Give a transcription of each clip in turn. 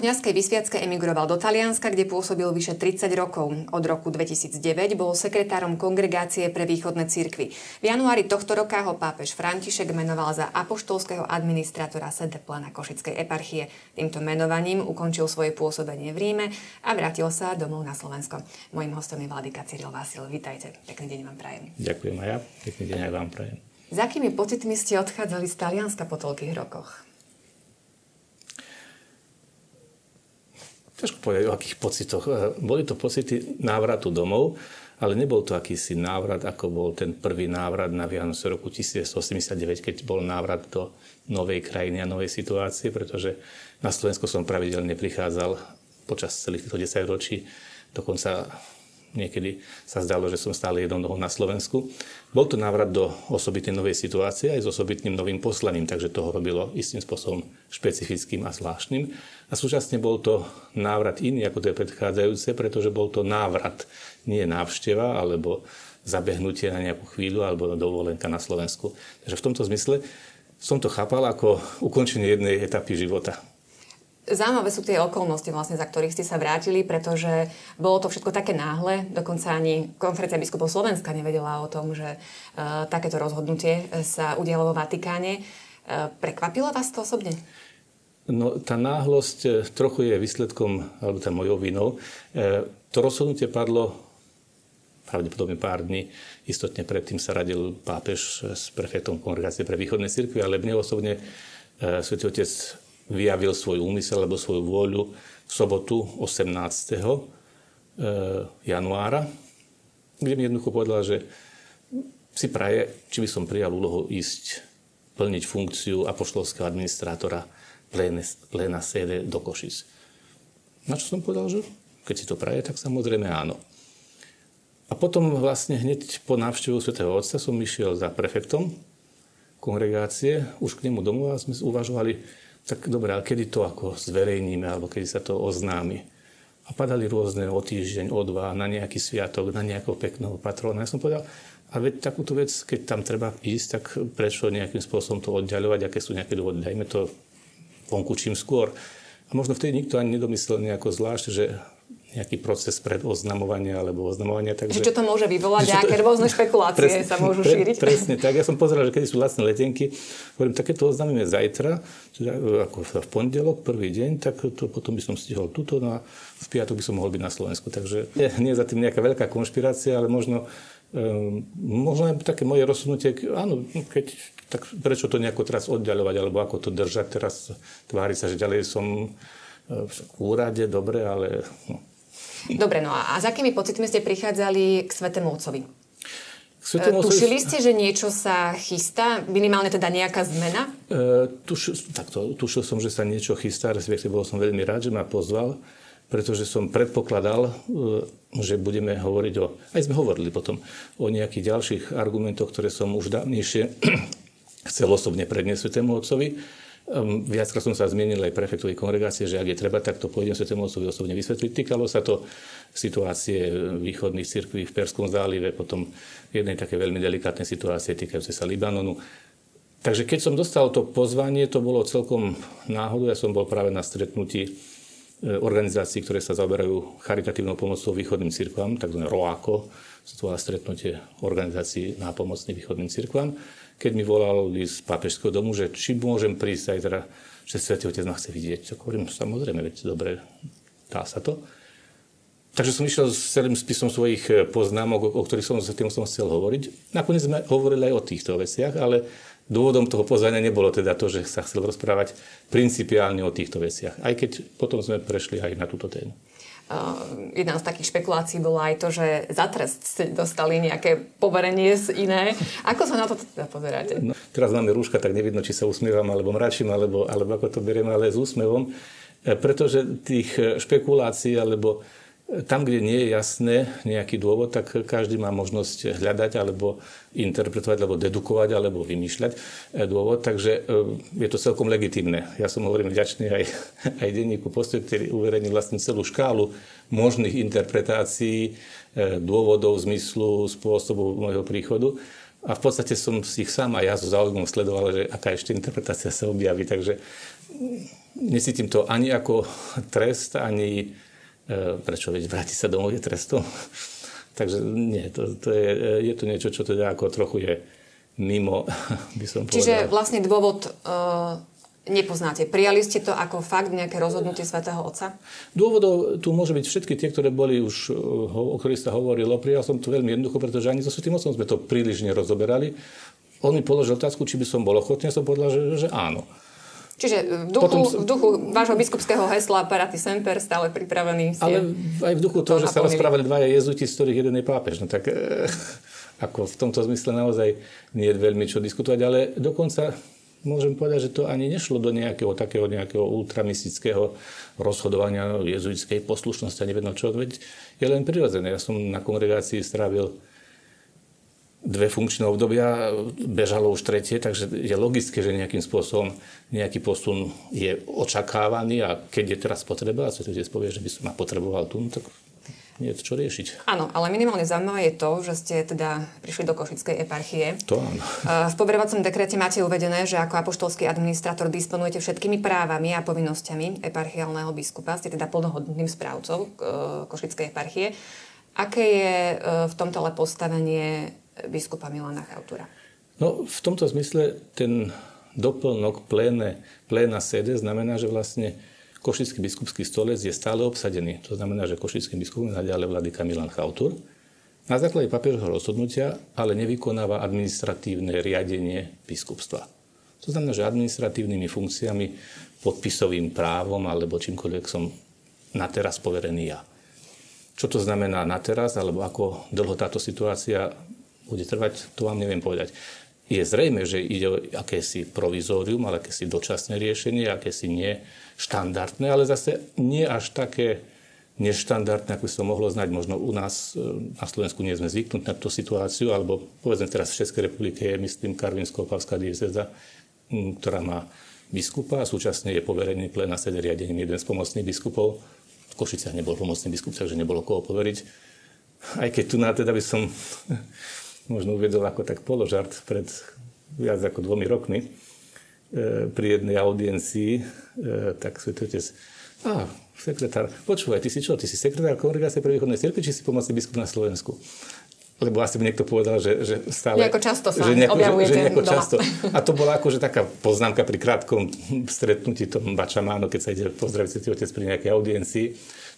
kňazskej vysviacke emigroval do Talianska, kde pôsobil vyše 30 rokov. Od roku 2009 bol sekretárom kongregácie pre východné cirkvy. V januári tohto roka ho pápež František menoval za apoštolského administrátora Plana Košickej eparchie. Týmto menovaním ukončil svoje pôsobenie v Ríme a vrátil sa domov na Slovensko. Mojím hostom je Vladika Cyril Vasil. Vítajte. Pekný deň vám prajem. Ďakujem aj ja. Pekný deň aj vám prajem. S akými pocitmi ste odchádzali z Talianska po toľkých rokoch? Ťažko povedať o akých pocitoch. E, boli to pocity návratu domov, ale nebol to akýsi návrat, ako bol ten prvý návrat na Vianoce roku 1989, keď bol návrat do novej krajiny a novej situácie, pretože na Slovensko som pravidelne prichádzal počas celých týchto 10 ročí, dokonca niekedy sa zdalo, že som stále jednou nohou na Slovensku. Bol to návrat do osobitnej novej situácie aj s osobitným novým poslaním, takže toho robilo istým spôsobom špecifickým a zvláštnym. A súčasne bol to návrat iný ako tie predchádzajúce, pretože bol to návrat, nie návšteva alebo zabehnutie na nejakú chvíľu alebo dovolenka na Slovensku. Takže v tomto zmysle som to chápal ako ukončenie jednej etapy života. Zaujímavé sú tie okolnosti, vlastne, za ktorých ste sa vrátili, pretože bolo to všetko také náhle, dokonca ani konferencia biskupov Slovenska nevedela o tom, že uh, takéto rozhodnutie sa udialo vo Vatikáne. Uh, prekvapilo vás to osobne? No, tá náhlosť e, trochu je výsledkom, alebo tá mojou vinou. E, to rozhodnutie padlo pravdepodobne pár dní. Istotne predtým sa radil pápež s prefektom kongregácie pre východné cirkvi, ale mne osobne e, Svetý Otec vyjavil svoj úmysel alebo svoju vôľu v sobotu 18. januára, kde mi jednoducho povedala, že si praje, či by som prijal úlohu ísť plniť funkciu apoštolského administrátora pléna sede do Košic. Na čo som povedal, že keď si to praje, tak samozrejme áno. A potom vlastne hneď po návštevu svätého Otca som išiel za prefektom kongregácie, už k nemu domov a sme uvažovali, tak dobre, ale kedy to ako zverejníme, alebo kedy sa to oznámi. A padali rôzne o týždeň, o dva, na nejaký sviatok, na nejakého pekného patrona. Ja som povedal, a veď takúto vec, keď tam treba ísť, tak prečo nejakým spôsobom to oddiaľovať, aké sú nejaké dôvody. Dajme to vonku čím skôr. A možno vtedy nikto ani nedomyslel nejako zvlášť, že nejaký proces pred oznamovania alebo oznamovania. Takže, čo to môže vyvolať, aké to, rôzne špekulácie presne, sa môžu pre, šíriť. Presne tak. Ja som pozeral, že keď sú lacné letenky, hovorím, tak keď to oznámime zajtra, teda ako v pondelok, prvý deň, tak to potom by som stihol túto no a v piatok by som mohol byť na Slovensku. Takže nie, nie je za tým nejaká veľká konšpirácia, ale možno Um, možno aj také moje rozhodnutie, áno, keď tak prečo to nejako teraz oddialovať, alebo ako to držať teraz, tvári sa, že ďalej som v úrade, dobre, ale... No. Dobre, no a, a s akými pocitmi ste prichádzali k Svetému Otcovi? Svetému Tušili ste, že niečo sa chystá? Minimálne teda nejaká zmena? E, tuš, takto, tušil som, že sa niečo chystá, respektíve bol som veľmi rád, že ma pozval, pretože som predpokladal, e, že budeme hovoriť o, aj sme hovorili potom, o nejakých ďalších argumentoch, ktoré som už dávnejšie chcel osobne predniesť Svetému Otcovi. Um, viackrát som sa zmienil aj prefektovej kongregácie, že ak je treba, tak to pôjdem Svetému Otcovi osobne vysvetliť. Týkalo sa to situácie východných cirkví v Perskom zálive, potom jednej také veľmi delikátnej situácie týkajúcej sa Libanonu. Takže keď som dostal to pozvanie, to bolo celkom náhodou. Ja som bol práve na stretnutí organizácií, ktoré sa zaoberajú charitatívnou pomocou východným cirkvám, tzv. ROAKO, to stretnutie organizácií nápomocných východným cirkvám keď mi volal z pápežského domu, že či môžem prísť aj teda, že Svetý Otec ma chce vidieť. Tak hovorím, samozrejme, veď dobre, dá sa to. Takže som išiel s celým spisom svojich poznámok, o, ktorých som tým som chcel hovoriť. Nakoniec sme hovorili aj o týchto veciach, ale dôvodom toho pozvania nebolo teda to, že sa chcel rozprávať principiálne o týchto veciach. Aj keď potom sme prešli aj na túto tému. Uh, jedna z takých špekulácií bola aj to, že za trest ste dostali nejaké poverenie z iné. Ako sa na to teda pozeráte? No, teraz máme rúška, tak nevidno, či sa usmievam, alebo mračím, alebo, alebo ako to beriem, ale s úsmevom. E, pretože tých špekulácií, alebo tam, kde nie je jasné nejaký dôvod, tak každý má možnosť hľadať alebo interpretovať, alebo dedukovať, alebo vymýšľať eh, dôvod. Takže eh, je to celkom legitimné. Ja som hovorím vďačný aj, aj denníku Postoj, ktorý uverejnil vlastne celú škálu možných interpretácií eh, dôvodov, zmyslu, spôsobu môjho príchodu. A v podstate som si ich sám a ja so záujmom sledoval, že aká ešte interpretácia sa objaví. Takže necítim to ani ako trest, ani prečo veď vrátiť sa domov je trestom. Takže nie, to, to je, je to niečo, čo teda ako trochu je mimo, by som povedal. Čiže vlastne dôvod uh, nepoznáte. Prijali ste to ako fakt nejaké rozhodnutie svätého Otca? Dôvodov tu môže byť všetky tie, ktoré boli už, o ktorých sa hovorilo. Prijal som to veľmi jednoducho, pretože ani so Svetým Otcom sme to príliš nerozoberali. On mi položil otázku, či by som bol ochotný, ja som povedal, že, že áno. Čiže v duchu, Potom, v duchu vášho biskupského hesla Paraty Semper stále pripravený ste... Ale aj v duchu toho, že sa rozprávali dvaja jezuti, z ktorých jeden je pápež. No tak e, ako v tomto zmysle naozaj nie je veľmi čo diskutovať, ale dokonca môžem povedať, že to ani nešlo do nejakého takého nejakého ultramystického rozhodovania jezuitskej poslušnosti a neviem čo, veď je len prirodzené. Ja som na kongregácii strávil dve funkčné obdobia, bežalo už tretie, takže je logické, že nejakým spôsobom nejaký posun je očakávaný a keď je teraz potreba, a Svetý povie, že by som ma potreboval tu, no tak nie je čo riešiť. Áno, ale minimálne zaujímavé je to, že ste teda prišli do Košickej eparchie. To áno. V poverovacom dekrete máte uvedené, že ako apoštolský administrátor disponujete všetkými právami a povinnosťami eparchiálneho biskupa, ste teda plnohodnotným správcov e, Košickej eparchie. Aké je e, v tomto ale postavenie biskupa Milana Chautura? No, v tomto zmysle ten doplnok pléne, pléna sede znamená, že vlastne Košický biskupský stolec je stále obsadený. To znamená, že Košický biskup je naďalej vladyka Milan Chautur. Na základe papiežho rozhodnutia ale nevykonáva administratívne riadenie biskupstva. To znamená, že administratívnymi funkciami, podpisovým právom alebo čímkoľvek som na teraz poverený ja. Čo to znamená na teraz, alebo ako dlho táto situácia bude trvať, to vám neviem povedať. Je zrejme, že ide o akési provizórium, ale akési dočasné riešenie, akési nie štandardné, ale zase nie až také neštandardné, ako by sa mohlo znať. Možno u nás e, na Slovensku nie sme zvyknutí na tú situáciu, alebo povedzme teraz v Českej republike je, myslím, Karvinsko-Opavská dieceza, ktorá má biskupa a súčasne je poverený pléna sede riadením jeden z pomocných biskupov. V Košiciach nebol pomocný biskup, takže nebolo koho poveriť. Aj keď tu na teda by som možno uvedol ako tak položart pred viac ako dvomi rokmi e, pri jednej audiencii, e, tak svetý otec, a sekretár, počúvaj, ty si čo, ty si sekretár kongregácie pre východnej cirkvi, či si pomocný biskup na Slovensku? Lebo asi by niekto povedal, že, že stále... Nejako často sa že nejako, objavujete že, že nejako často. A to bola akože taká poznámka pri krátkom stretnutí tom Bačamáno, keď sa ide pozdraviť svetý otec pri nejakej audiencii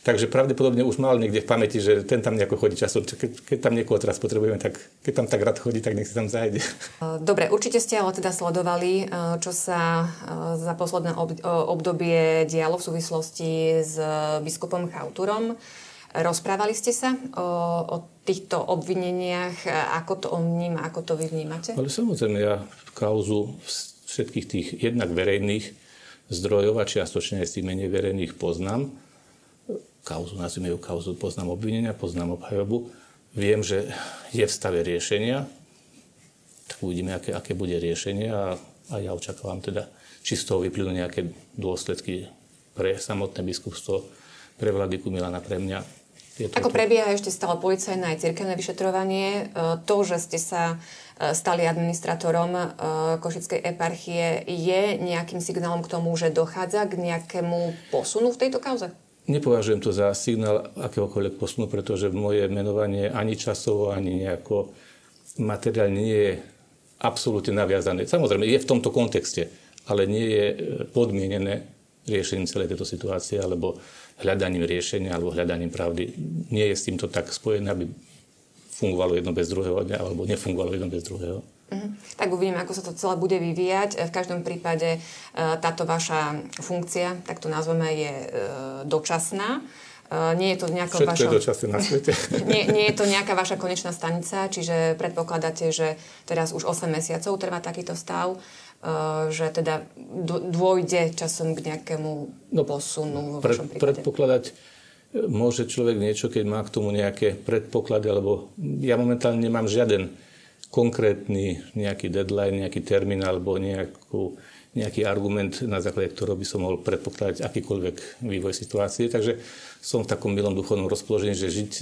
Takže pravdepodobne už mal niekde v pamäti, že ten tam nejako chodí časom. Keď, keď tam niekoho teraz potrebujeme, tak keď tam tak rád chodí, tak nech si tam zajde. Dobre, určite ste ale teda sledovali, čo sa za posledné obdobie dialo v súvislosti s biskupom Chauturom. Rozprávali ste sa o, o týchto obvineniach, ako to on vníma, ako to vy vnímate? Ale samozrejme, ja kauzu všetkých tých jednak verejných zdrojov a čiastočne aj z tých menej verejných poznám. Kauzu, nazvime ju kauzu, poznám obvinenia, poznám obhajobu, viem, že je v stave riešenia, tak uvidíme, aké, aké bude riešenie a, a ja očakávam teda, či z toho vyplynú nejaké dôsledky pre samotné biskupstvo, pre vladyku Milana, pre mňa. Je to Ako prebieha ešte stále policajné aj cirkevné vyšetrovanie, e, to, že ste sa e, stali administratorom e, Košickej eparchie, je nejakým signálom k tomu, že dochádza k nejakému posunu v tejto kauze? Nepovažujem to za signál akéhokoľvek posunu, pretože moje menovanie ani časovo, ani nejako materiálne nie je absolútne naviazané. Samozrejme, je v tomto kontexte, ale nie je podmienené riešením celej tejto situácie alebo hľadaním riešenia alebo hľadaním pravdy. Nie je s týmto tak spojené, aby fungovalo jedno bez druhého alebo nefungovalo jedno bez druhého. Uh-huh. Tak uvidíme, ako sa to celé bude vyvíjať. V každom prípade e, táto vaša funkcia, tak to nazveme, je e, dočasná. E, nie je to nejaká Všetko vaša... je dočasné na svete. nie, nie je to nejaká vaša konečná stanica, čiže predpokladáte, že teraz už 8 mesiacov trvá takýto stav, že teda dôjde časom k nejakému no, posunu prípade. Predpokladať môže človek niečo, keď má k tomu nejaké predpoklady, alebo ja momentálne nemám žiaden konkrétny nejaký deadline, nejaký termín alebo nejakú, nejaký argument, na základe ktorého by som mohol predpokladať akýkoľvek vývoj situácie. Takže som v takom milom duchovnom rozpoložení, že žiť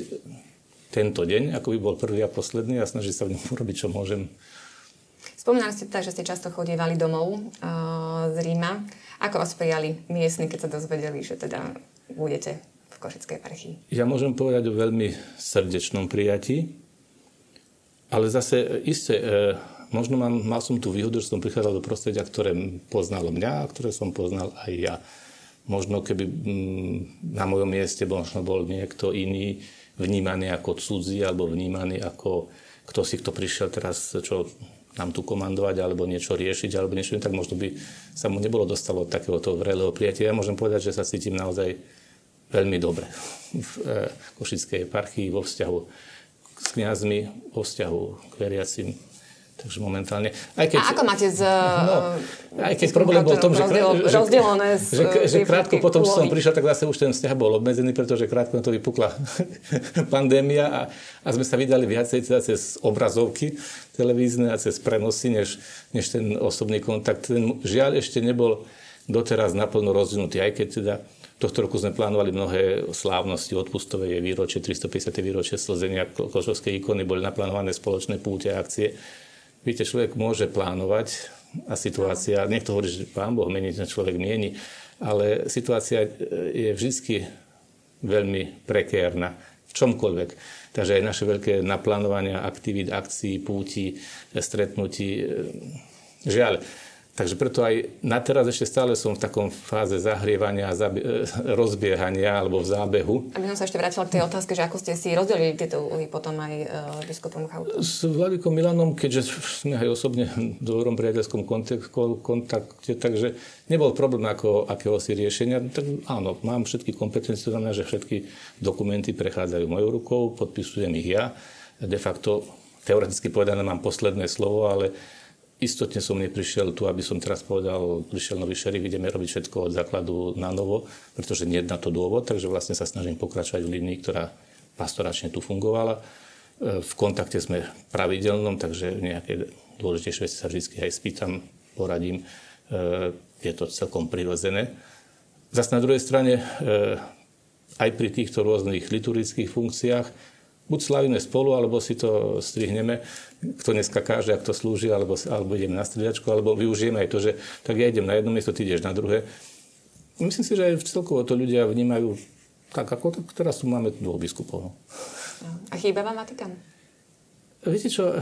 tento deň, ako by bol prvý a posledný a snažiť sa v ňom urobiť, čo môžem. Spomínali ste tak, že ste často chodievali domov uh, z Ríma. Ako vás prijali miestni, keď sa dozvedeli, že teda budete v Košickej parchii? Ja môžem povedať o veľmi srdečnom prijatí, ale zase isté, e, možno mám, mal som tú výhodu, že som prichádzal do prostredia, ktoré poznalo mňa a ktoré som poznal aj ja. Možno keby mm, na mojom mieste možno bol niekto iný vnímaný ako cudzí alebo vnímaný ako kto si kto prišiel teraz, čo nám tu komandovať alebo niečo riešiť alebo niečo, tak možno by sa mu nebolo dostalo takéhoto vrelého prijatia. Ja môžem povedať, že sa cítim naozaj veľmi dobre v e, Košickej eparchii vo vzťahu s kniazmi, vo vzťahu k veriacim. Takže momentálne... Aj keď, a ako máte z... No, aj keď problém bol v tom, že, rozdelené že, že, že krátko potom úlohy. som prišiel, tak zase už ten vzťah bol obmedzený, pretože krátko na to vypukla pandémia a, a sme sa vydali viacej teda cez obrazovky televízne a cez prenosy, než, než ten osobný kontakt. Ten žiaľ ešte nebol doteraz naplno rozvinutý, aj keď teda Tohto roku sme plánovali mnohé slávnosti, odpustové je výročie, 350. výročie slzenia košovskej ikony, boli naplánované spoločné púte a akcie. Viete, človek môže plánovať a situácia, niekto hovorí, že pán Boh mení, že človek mieni, ale situácia je vždy veľmi prekérna v čomkoľvek. Takže aj naše veľké naplánovania aktivít, akcií, púti, stretnutí, žiaľ, Takže preto aj na teraz ešte stále som v takom fáze zahrievania a zabi- e, rozbiehania alebo v zábehu. Aby som sa ešte vrátila k tej otázke, že ako ste si rozdelili tieto úlohy potom aj uh, biskupom Chautom. S Vladikom Milanom, keďže sme aj osobne v dobrom priateľskom kontakte, takže nebol problém ako akéhosi riešenia. Tak áno, mám všetky kompetencie, znamená, že všetky dokumenty prechádzajú mojou rukou, podpisujem ich ja. De facto, teoreticky povedané, mám posledné slovo, ale istotne som neprišiel tu, aby som teraz povedal, prišiel nový šerif, ideme robiť všetko od základu na novo, pretože nie je na to dôvod, takže vlastne sa snažím pokračovať v línii, ktorá pastoračne tu fungovala. E, v kontakte sme pravidelnom, takže nejaké dôležitejšie veci sa vždy aj spýtam, poradím. E, je to celkom prirodzené. Zas na druhej strane, e, aj pri týchto rôznych liturgických funkciách, buď slavíme spolu, alebo si to strihneme, kto dneska káže, ak to slúži, alebo, alebo ideme na striedačku, alebo využijeme aj to, že tak ja idem na jedno miesto, ty ideš na druhé. Myslím si, že aj celkovo to ľudia vnímajú tak, ako tak teraz tu máme dvoch biskupov. A chýba vám Vatikán? Viete čo,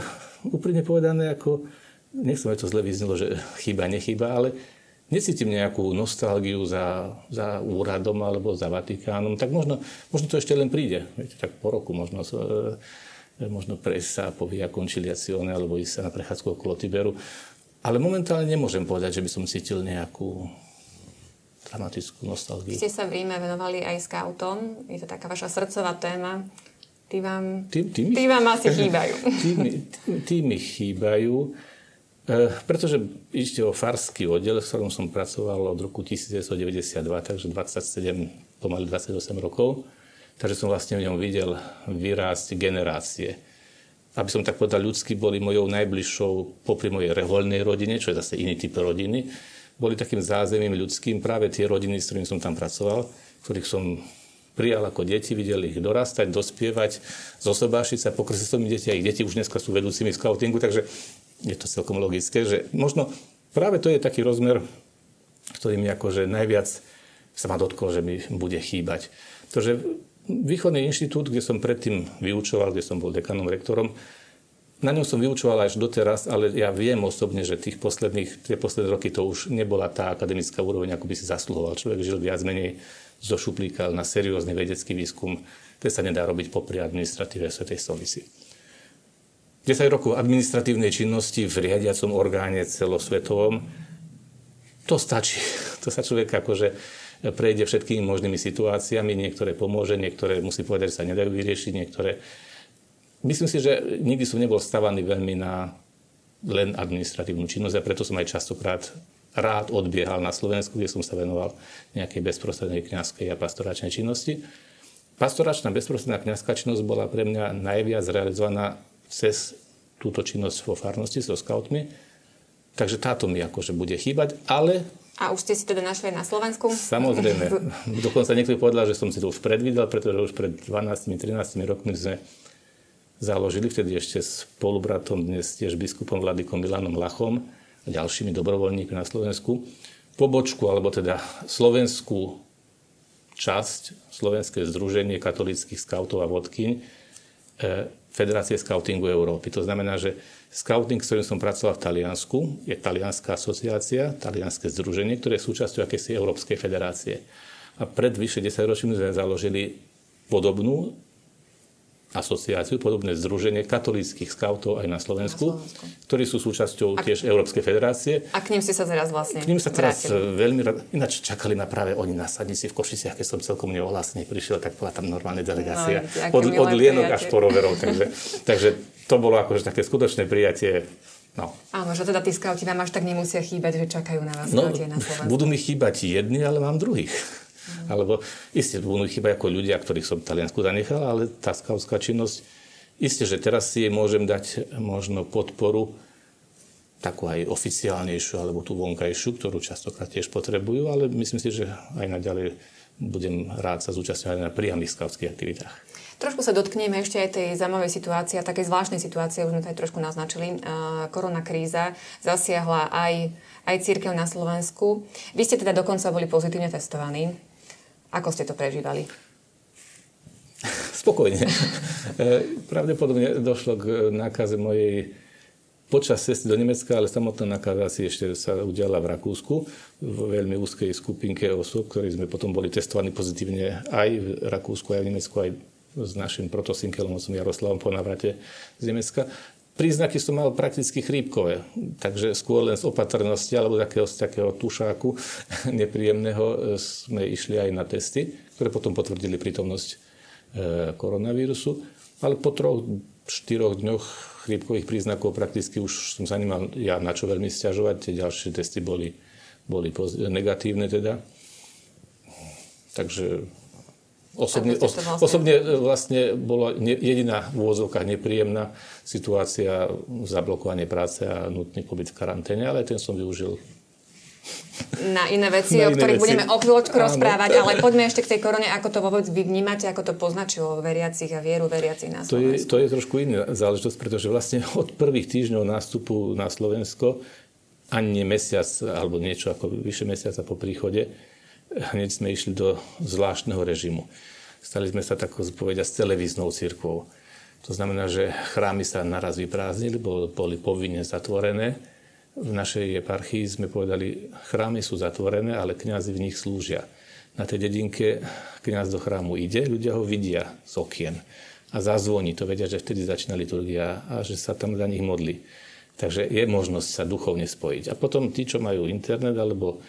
úprimne povedané, ako, nechcem, to zle vyznelo, že chýba, nechýba, ale necítim nejakú nostalgiu za, za úradom alebo za Vatikánom, tak možno, možno to ešte len príde. Viete, tak po roku možno, e, možno prejsť sa po via conciliazione alebo ísť sa na prechádzku okolo Tiberu. Ale momentálne nemôžem povedať, že by som cítil nejakú dramatickú nostalgiu. Ste sa v Ríme venovali aj scoutom. Je to taká vaša srdcová téma. Tí vám, tí, tí, mi, tí vám asi chýbajú. Tí, tí, tí mi chýbajú. E, pretože ide o farský oddiel, v ktorom som pracoval od roku 1992, takže 27, pomaly 28 rokov. Takže som vlastne v ňom videl vyrásť generácie. Aby som tak povedal, ľudsky boli mojou najbližšou, popri mojej reholnej rodine, čo je zase iný typ rodiny, boli takým zázemím ľudským práve tie rodiny, s ktorými som tam pracoval, ktorých som prijal ako deti, videl ich dorastať, dospievať, zosobášiť sa, pokrsiť s deti a ich deti už dneska sú vedúcimi scoutingu, takže je to celkom logické, že možno práve to je taký rozmer, ktorý mi akože najviac sa ma dotkol, že mi bude chýbať. že Východný inštitút, kde som predtým vyučoval, kde som bol dekanom, rektorom, na ňom som vyučoval až doteraz, ale ja viem osobne, že tých posledných, tie posledné roky to už nebola tá akademická úroveň, ako by si zasluhoval. Človek žil viac menej zo šuplíka na seriózny vedecký výskum. To sa nedá robiť popri administratíve Svetej stolici. 10 rokov administratívnej činnosti v riadiacom orgáne celosvetovom, to stačí. To sa človek akože prejde všetkými možnými situáciami, niektoré pomôže, niektoré musí povedať, že sa nedajú vyriešiť, niektoré... Myslím si, že nikdy som nebol stavaný veľmi na len administratívnu činnosť a preto som aj častokrát rád odbiehal na Slovensku, kde som sa venoval nejakej bezprostrednej kňazskej a pastoračnej činnosti. Pastoračná bezprostredná kňazská činnosť bola pre mňa najviac realizovaná cez túto činnosť vo farnosti so scoutmi. Takže táto mi akože bude chýbať, ale... A už ste si teda našli na Slovensku? Samozrejme. Dokonca niekto povedal, že som si to už predvídal, pretože už pred 12-13 rokmi sme založili, vtedy ešte s spolubratom, dnes tiež biskupom Vladikom Milanom Lachom a ďalšími dobrovoľníkmi na Slovensku, pobočku, alebo teda slovenskú časť, Slovenské združenie katolických skautov a vodkyň, e, Federácie skautingu Európy. To znamená, že skauting, s ktorým som pracoval v Taliansku, je Talianská asociácia, Talianské združenie, ktoré je súčasťou akési Európskej federácie. A pred vyše 10 ročím sme založili podobnú asociáciu, podobné združenie katolíckých skautov aj na Slovensku, na Slovensku. ktorí sú súčasťou a tiež Európskej federácie. A k ním ste sa teraz vlastne K ním sa teraz vrátili. veľmi rád... Ináč čakali na práve oni na sadnici v Košiciach, keď som celkom neohlásený prišiel, tak bola tam normálne delegácia. No, od, od Lienok až po roverov. Takže, takže to bolo akože také skutočné prijatie No. Áno, že teda tí skauti vám až tak nemusia chýbať, že čakajú na vás no, na Slovensku. Budú mi chýbať jedni, ale mám druhých. Alebo isté budú chyba ako ľudia, ktorých som v Taliansku zanechal, ale tá skautská činnosť, isté, že teraz si jej môžem dať možno podporu takú aj oficiálnejšiu alebo tú vonkajšiu, ktorú častokrát tiež potrebujú, ale myslím si, že aj naďalej budem rád sa zúčastňovať na priamých skautských aktivitách. Trošku sa dotkneme ešte aj tej zaujímavej situácie, takej zvláštnej situácie, už sme to aj trošku naznačili. Korona kríza zasiahla aj, aj církev na Slovensku. Vy ste teda dokonca boli pozitívne testovaní. Ako ste to prežívali? Spokojne. E, pravdepodobne došlo k nákaze mojej počas cesty do Nemecka, ale samotná nákaza si ešte sa udiala v Rakúsku, v veľmi úzkej skupinke osôb, ktorí sme potom boli testovaní pozitívne aj v Rakúsku, aj v Nemecku, aj s našim protosinkelom som Jaroslavom po navrate z Nemecka príznaky som mal prakticky chrípkové, takže skôr len z opatrnosti alebo takého, z takého tušáku nepríjemného e, sme išli aj na testy, ktoré potom potvrdili prítomnosť e, koronavírusu. Ale po troch, štyroch dňoch chrípkových príznakov prakticky už som sa nemal ja na čo veľmi stiažovať. Tie ďalšie testy boli, boli negatívne teda. Takže Osobne, os, vlastne... osobne e, vlastne bola jediná v úvozovkách nepríjemná situácia zablokovanie práce a nutný pobyt v karanténe, ale ten som využil na iné veci, na o ktorých veci. budeme o chvíľočku rozprávať, ale poďme ešte k tej korone, ako to vôbec vy vnímate, ako to poznačilo veriacich a vieru veriacich na Slovensku. To je, to je trošku iná záležitosť, pretože vlastne od prvých týždňov nástupu na Slovensko, ani mesiac, alebo niečo ako vyše mesiaca po príchode, hneď sme išli do zvláštneho režimu. Stali sme sa tak povedať s televíznou církvou. To znamená, že chrámy sa naraz vyprázdnili, boli povinne zatvorené. V našej eparchii sme povedali, chrámy sú zatvorené, ale kňazi v nich slúžia. Na tej dedinke kňaz do chrámu ide, ľudia ho vidia z okien a zazvoní. To vedia, že vtedy začína liturgia a že sa tam za nich modlí. Takže je možnosť sa duchovne spojiť. A potom tí, čo majú internet alebo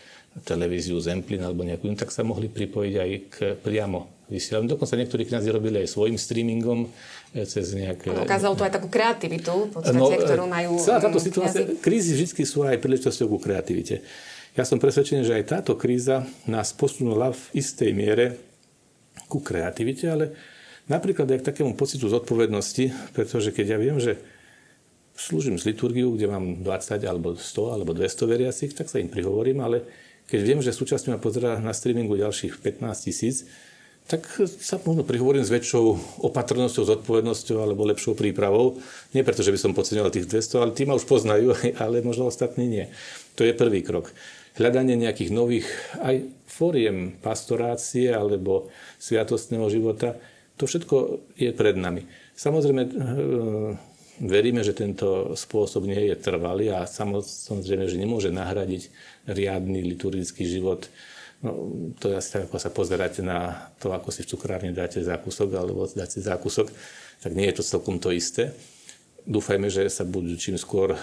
televíziu Zemplín alebo nejakú, tak sa mohli pripojiť aj k priamo vysielaniu. Dokonca niektorí kniazy robili aj svojim streamingom e, cez nejaké... Ukázalo to aj takú kreativitu, v podstate, no, e, ktorú majú Celá táto situácia, kniazy. krízy vždy sú aj príležitosťou ku kreativite. Ja som presvedčený, že aj táto kríza nás posunula v istej miere ku kreativite, ale napríklad aj k takému pocitu zodpovednosti, pretože keď ja viem, že slúžim z liturgiu, kde mám 20 alebo 100 alebo 200 veriacich, tak sa im prihovorím, ale keď viem, že súčasne ma pozera na streamingu ďalších 15 tisíc, tak sa možno prihovorím s väčšou opatrnosťou, zodpovednosťou alebo lepšou prípravou. Nie preto, že by som podceňoval tých 200, ale tí ma už poznajú, ale možno ostatní nie. To je prvý krok. Hľadanie nejakých nových aj fóriem pastorácie alebo sviatostného života, to všetko je pred nami. Samozrejme, eh, veríme, že tento spôsob nie je trvalý a samozrejme, že nemôže nahradiť riadny liturgický život. No, to je asi tak, ako sa pozeráte na to, ako si v cukrárni dáte zákusok alebo dáte zákusok, tak nie je to celkom to isté. Dúfajme, že sa budú čím skôr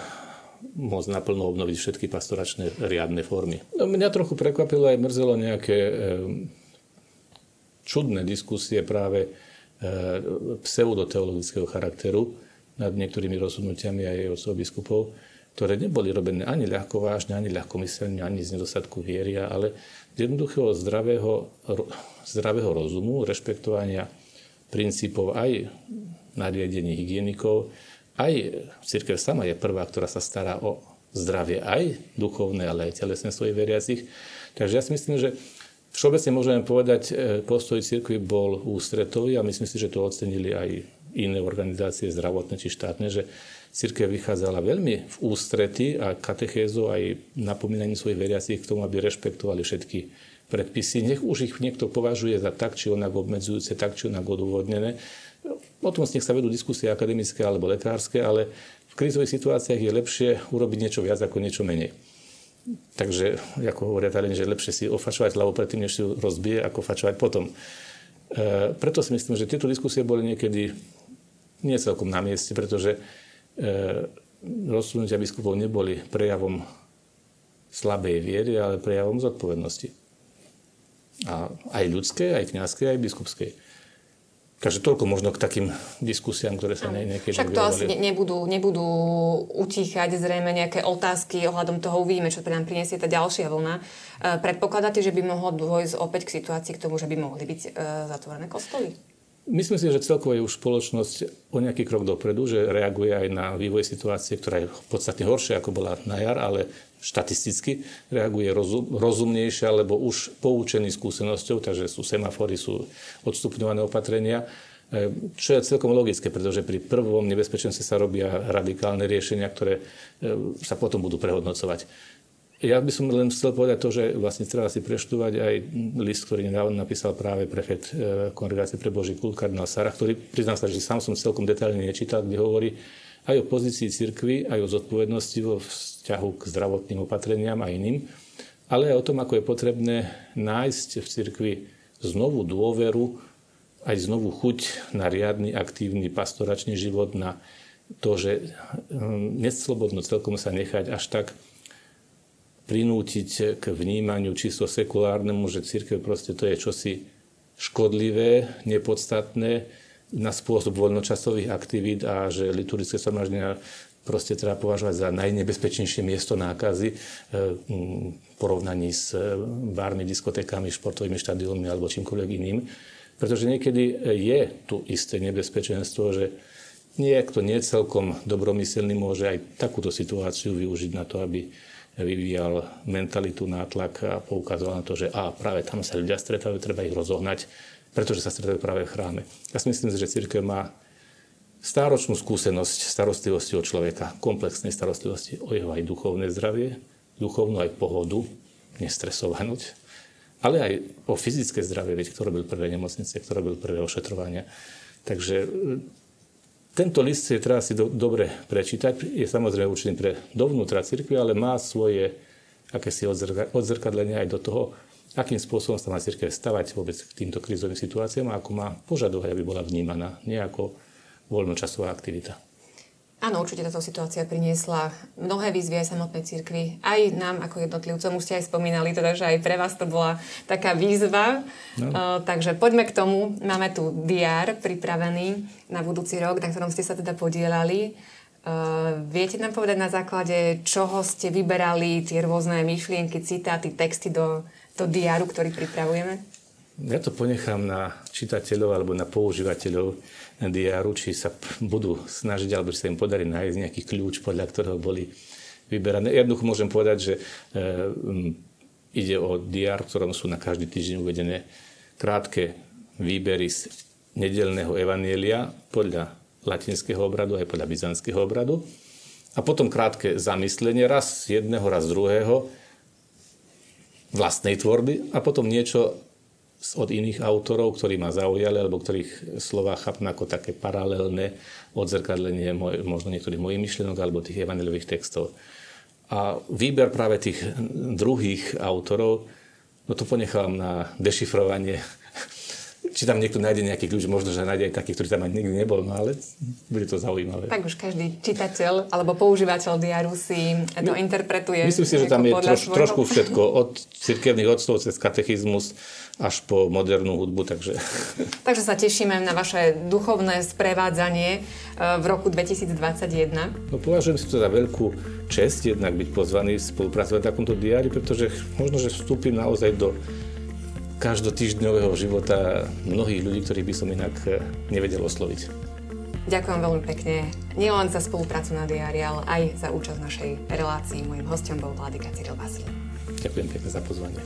môcť naplno obnoviť všetky pastoračné riadne formy. No, mňa trochu prekvapilo aj mrzelo nejaké e, čudné diskusie práve e, pseudoteologického charakteru, nad niektorými rozhodnutiami aj od biskupov, ktoré neboli robené ani ľahko vážne, ani ľahkomyselne, ani z nedostatku viery, ale z jednoduchého zdravého, zdravého rozumu, rešpektovania princípov aj nariadení hygienikov. Aj církev sama je prvá, ktorá sa stará o zdravie aj duchovné, ale aj telesné svojich veriacich. Takže ja si myslím, že všeobecne môžeme povedať, e, postoj církvy bol ústretový a myslím si, že to ocenili aj iné organizácie zdravotné či štátne, že církev vychádzala veľmi v ústrety a katechézu aj napomínaním svojich veriacich k tomu, aby rešpektovali všetky predpisy. Nech už ich niekto považuje za tak či onak obmedzujúce, tak či onak odôvodnené. O tom nech sa vedú diskusie akademické alebo lekárske, ale v krízových situáciách je lepšie urobiť niečo viac ako niečo menej. Takže, ako hovoria Taliani, že lepšie si ofačovať hlavu predtým, než si rozbije, ako fačovať potom. E, preto si myslím, že tieto diskusie boli niekedy nie celkom na mieste, pretože e, rozsudnutia biskupov neboli prejavom slabej viery, ale prejavom zodpovednosti. A aj ľudskej, aj kniazkej, aj biskupskej. Takže toľko možno k takým diskusiám, ktoré sa niekedy Však to asi nebudú, nebudú utíchať zrejme nejaké otázky ohľadom toho. Uvidíme, čo nám priniesie tá ďalšia vlna. E, predpokladáte, že by mohlo dôjsť opäť k situácii k tomu, že by mohli byť e, zatvorené kostoly? Myslím si, že celkovo je už spoločnosť o nejaký krok dopredu, že reaguje aj na vývoj situácie, ktorá je podstatne horšia, ako bola na jar, ale štatisticky reaguje rozum, rozumnejšie, alebo už poučený skúsenosťou, takže sú semafory, sú odstupňované opatrenia, e, čo je celkom logické, pretože pri prvom nebezpečenstve sa robia radikálne riešenia, ktoré e, sa potom budú prehodnocovať. Ja by som len chcel povedať to, že vlastne treba si preštudovať aj list, ktorý nedávno napísal práve prefekt e, Kongregácie pre Boží kult kardinál Sara, ktorý priznám sa, že sám som celkom detailne nečítal, kde hovorí aj o pozícii cirkvy, aj o zodpovednosti vo vzťahu k zdravotným opatreniam a iným, ale aj o tom, ako je potrebné nájsť v cirkvi znovu dôveru, aj znovu chuť na riadny, aktívny pastoračný život, na to, že hm, neslobodno celkom sa nechať až tak prinútiť k vnímaniu čisto sekulárnemu, že církev proste to je čosi škodlivé, nepodstatné na spôsob voľnočasových aktivít a že liturgické zhromaždenia proste treba považovať za najnebezpečnejšie miesto nákazy e, v porovnaní s e, bármi, diskotékami, športovými štadiónmi alebo čímkoľvek iným. Pretože niekedy je tu isté nebezpečenstvo, že niekto nie celkom dobromyselný môže aj takúto situáciu využiť na to, aby vyvíjal mentalitu, nátlak a poukazoval na to, že a práve tam sa ľudia stretávajú, treba ich rozohnať, pretože sa stretávajú práve v chráme. Ja si myslím, že církev má stáročnú skúsenosť starostlivosti o človeka, komplexnej starostlivosti o jeho aj duchovné zdravie, duchovnú aj pohodu, nestresovanosť, ale aj o fyzické zdravie, veď kto robil prvé nemocnice, kto robil prvé ošetrovania. Takže tento list je treba si do, dobre prečítať. Je samozrejme určený pre dovnútra cirkvi, ale má svoje akési odzrka, odzrkadlenie aj do toho, akým spôsobom sa má cirkev stavať vôbec k týmto krízovým situáciám a ako má požadovať, aby bola vnímaná, nie ako voľnočasová aktivita. Áno, určite táto situácia priniesla mnohé výzvy aj samotnej cirkvi, aj nám ako jednotlivcom. Už ste aj spomínali, teda, že aj pre vás to bola taká výzva. No. Uh, takže poďme k tomu. Máme tu DR pripravený na budúci rok, na ktorom ste sa teda podielali. Uh, viete nám povedať na základe, čoho ste vyberali tie rôzne myšlienky, citáty, texty do, do diáru, ktorý pripravujeme? Ja to ponechám na čitateľov alebo na používateľov diáru, či sa budú snažiť, alebo či sa im podarí nájsť nejaký kľúč, podľa ktorého boli vyberané. Jednoducho môžem povedať, že e, ide o diár, v ktorom sú na každý týždeň uvedené krátke výbery z nedelného evanielia podľa latinského obradu aj podľa byzantského obradu. A potom krátke zamyslenie raz jedného, raz druhého vlastnej tvorby a potom niečo od iných autorov, ktorí ma zaujali, alebo ktorých slova chápem ako také paralelné odzrkadlenie moj, možno niektorých mojich myšlienok alebo tých evangelových textov. A výber práve tých druhých autorov, no to ponechám na dešifrovanie či tam niekto nájde nejaký kľúč, možno, že nájde aj taký, ktorý tam ani nikdy nebol, no ale bude to zaujímavé. Tak už každý čitateľ alebo používateľ diaru si to My, interpretuje. Myslím si, že tam je troš, trošku všetko, od cirkevných odstov cez katechizmus až po modernú hudbu, takže... Takže sa tešíme na vaše duchovné sprevádzanie e, v roku 2021. No považujem si to za veľkú čest jednak byť pozvaný spolupracovať v takomto diári, pretože možno, že vstúpim naozaj do každotýždňového života mnohých ľudí, ktorých by som inak eh, nevedel osloviť. Ďakujem veľmi pekne nielen za spoluprácu na diári, ale aj za účasť v našej relácii. Mojím hostom bol Vladika Cyril Vasil. Ďakujem pekne za pozvanie.